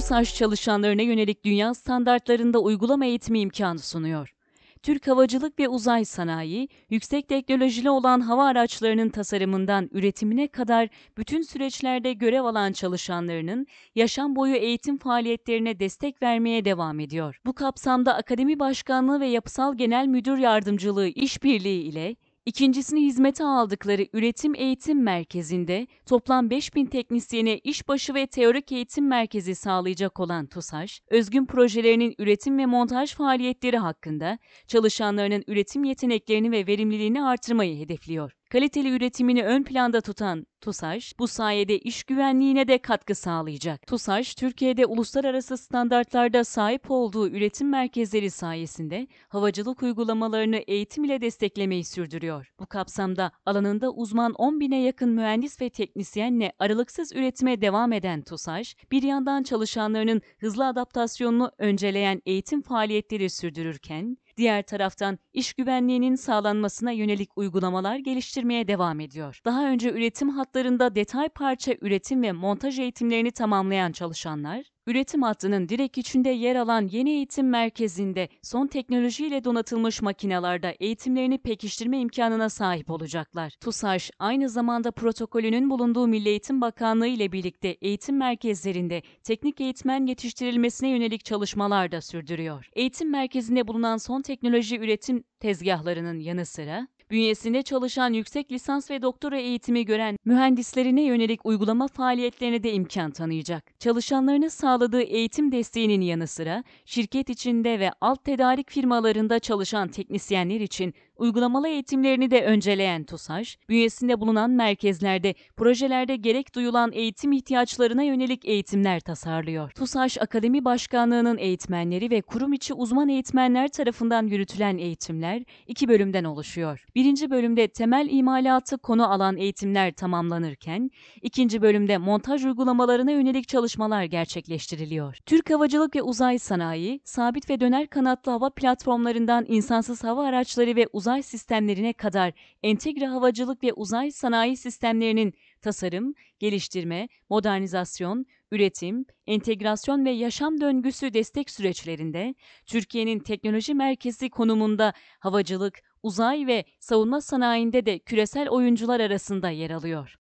TUSAŞ çalışanlarına yönelik dünya standartlarında uygulama eğitimi imkanı sunuyor. Türk Havacılık ve Uzay Sanayi, yüksek teknolojili olan hava araçlarının tasarımından üretimine kadar bütün süreçlerde görev alan çalışanlarının yaşam boyu eğitim faaliyetlerine destek vermeye devam ediyor. Bu kapsamda Akademi Başkanlığı ve Yapısal Genel Müdür Yardımcılığı işbirliği ile İkincisini hizmete aldıkları Üretim Eğitim Merkezi'nde toplam 5000 teknisyene işbaşı ve teorik eğitim merkezi sağlayacak olan TUSAŞ, özgün projelerinin üretim ve montaj faaliyetleri hakkında çalışanlarının üretim yeteneklerini ve verimliliğini artırmayı hedefliyor. Kaliteli üretimini ön planda tutan TUSAŞ, bu sayede iş güvenliğine de katkı sağlayacak. TUSAŞ, Türkiye'de uluslararası standartlarda sahip olduğu üretim merkezleri sayesinde havacılık uygulamalarını eğitim ile desteklemeyi sürdürüyor. Bu kapsamda alanında uzman 10 bine yakın mühendis ve teknisyenle aralıksız üretime devam eden TUSAŞ, bir yandan çalışanlarının hızlı adaptasyonunu önceleyen eğitim faaliyetleri sürdürürken, Diğer taraftan iş güvenliğinin sağlanmasına yönelik uygulamalar geliştirmeye devam ediyor. Daha önce üretim hatlarında detay parça üretim ve montaj eğitimlerini tamamlayan çalışanlar, üretim hattının direkt içinde yer alan yeni eğitim merkezinde son teknolojiyle donatılmış makinalarda eğitimlerini pekiştirme imkanına sahip olacaklar. TUSAŞ aynı zamanda protokolünün bulunduğu Milli Eğitim Bakanlığı ile birlikte eğitim merkezlerinde teknik eğitmen yetiştirilmesine yönelik çalışmalar da sürdürüyor. Eğitim merkezinde bulunan son teknoloji üretim tezgahlarının yanı sıra bünyesinde çalışan yüksek lisans ve doktora eğitimi gören mühendislerine yönelik uygulama faaliyetlerine de imkan tanıyacak. Çalışanlarını sağladığı eğitim desteğinin yanı sıra şirket içinde ve alt tedarik firmalarında çalışan teknisyenler için uygulamalı eğitimlerini de önceleyen TUSAŞ, bünyesinde bulunan merkezlerde, projelerde gerek duyulan eğitim ihtiyaçlarına yönelik eğitimler tasarlıyor. TUSAŞ Akademi Başkanlığı'nın eğitmenleri ve kurum içi uzman eğitmenler tarafından yürütülen eğitimler iki bölümden oluşuyor. Birinci bölümde temel imalatı konu alan eğitimler tamamlanırken, ikinci bölümde montaj uygulamalarına yönelik çalışmalar gerçekleştiriliyor. Türk Havacılık ve Uzay Sanayi, sabit ve döner kanatlı hava platformlarından insansız hava araçları ve uzay sistemlerine kadar entegre havacılık ve uzay sanayi sistemlerinin tasarım, geliştirme, modernizasyon, üretim, entegrasyon ve yaşam döngüsü destek süreçlerinde Türkiye'nin teknoloji merkezi konumunda havacılık, uzay ve savunma sanayinde de küresel oyuncular arasında yer alıyor.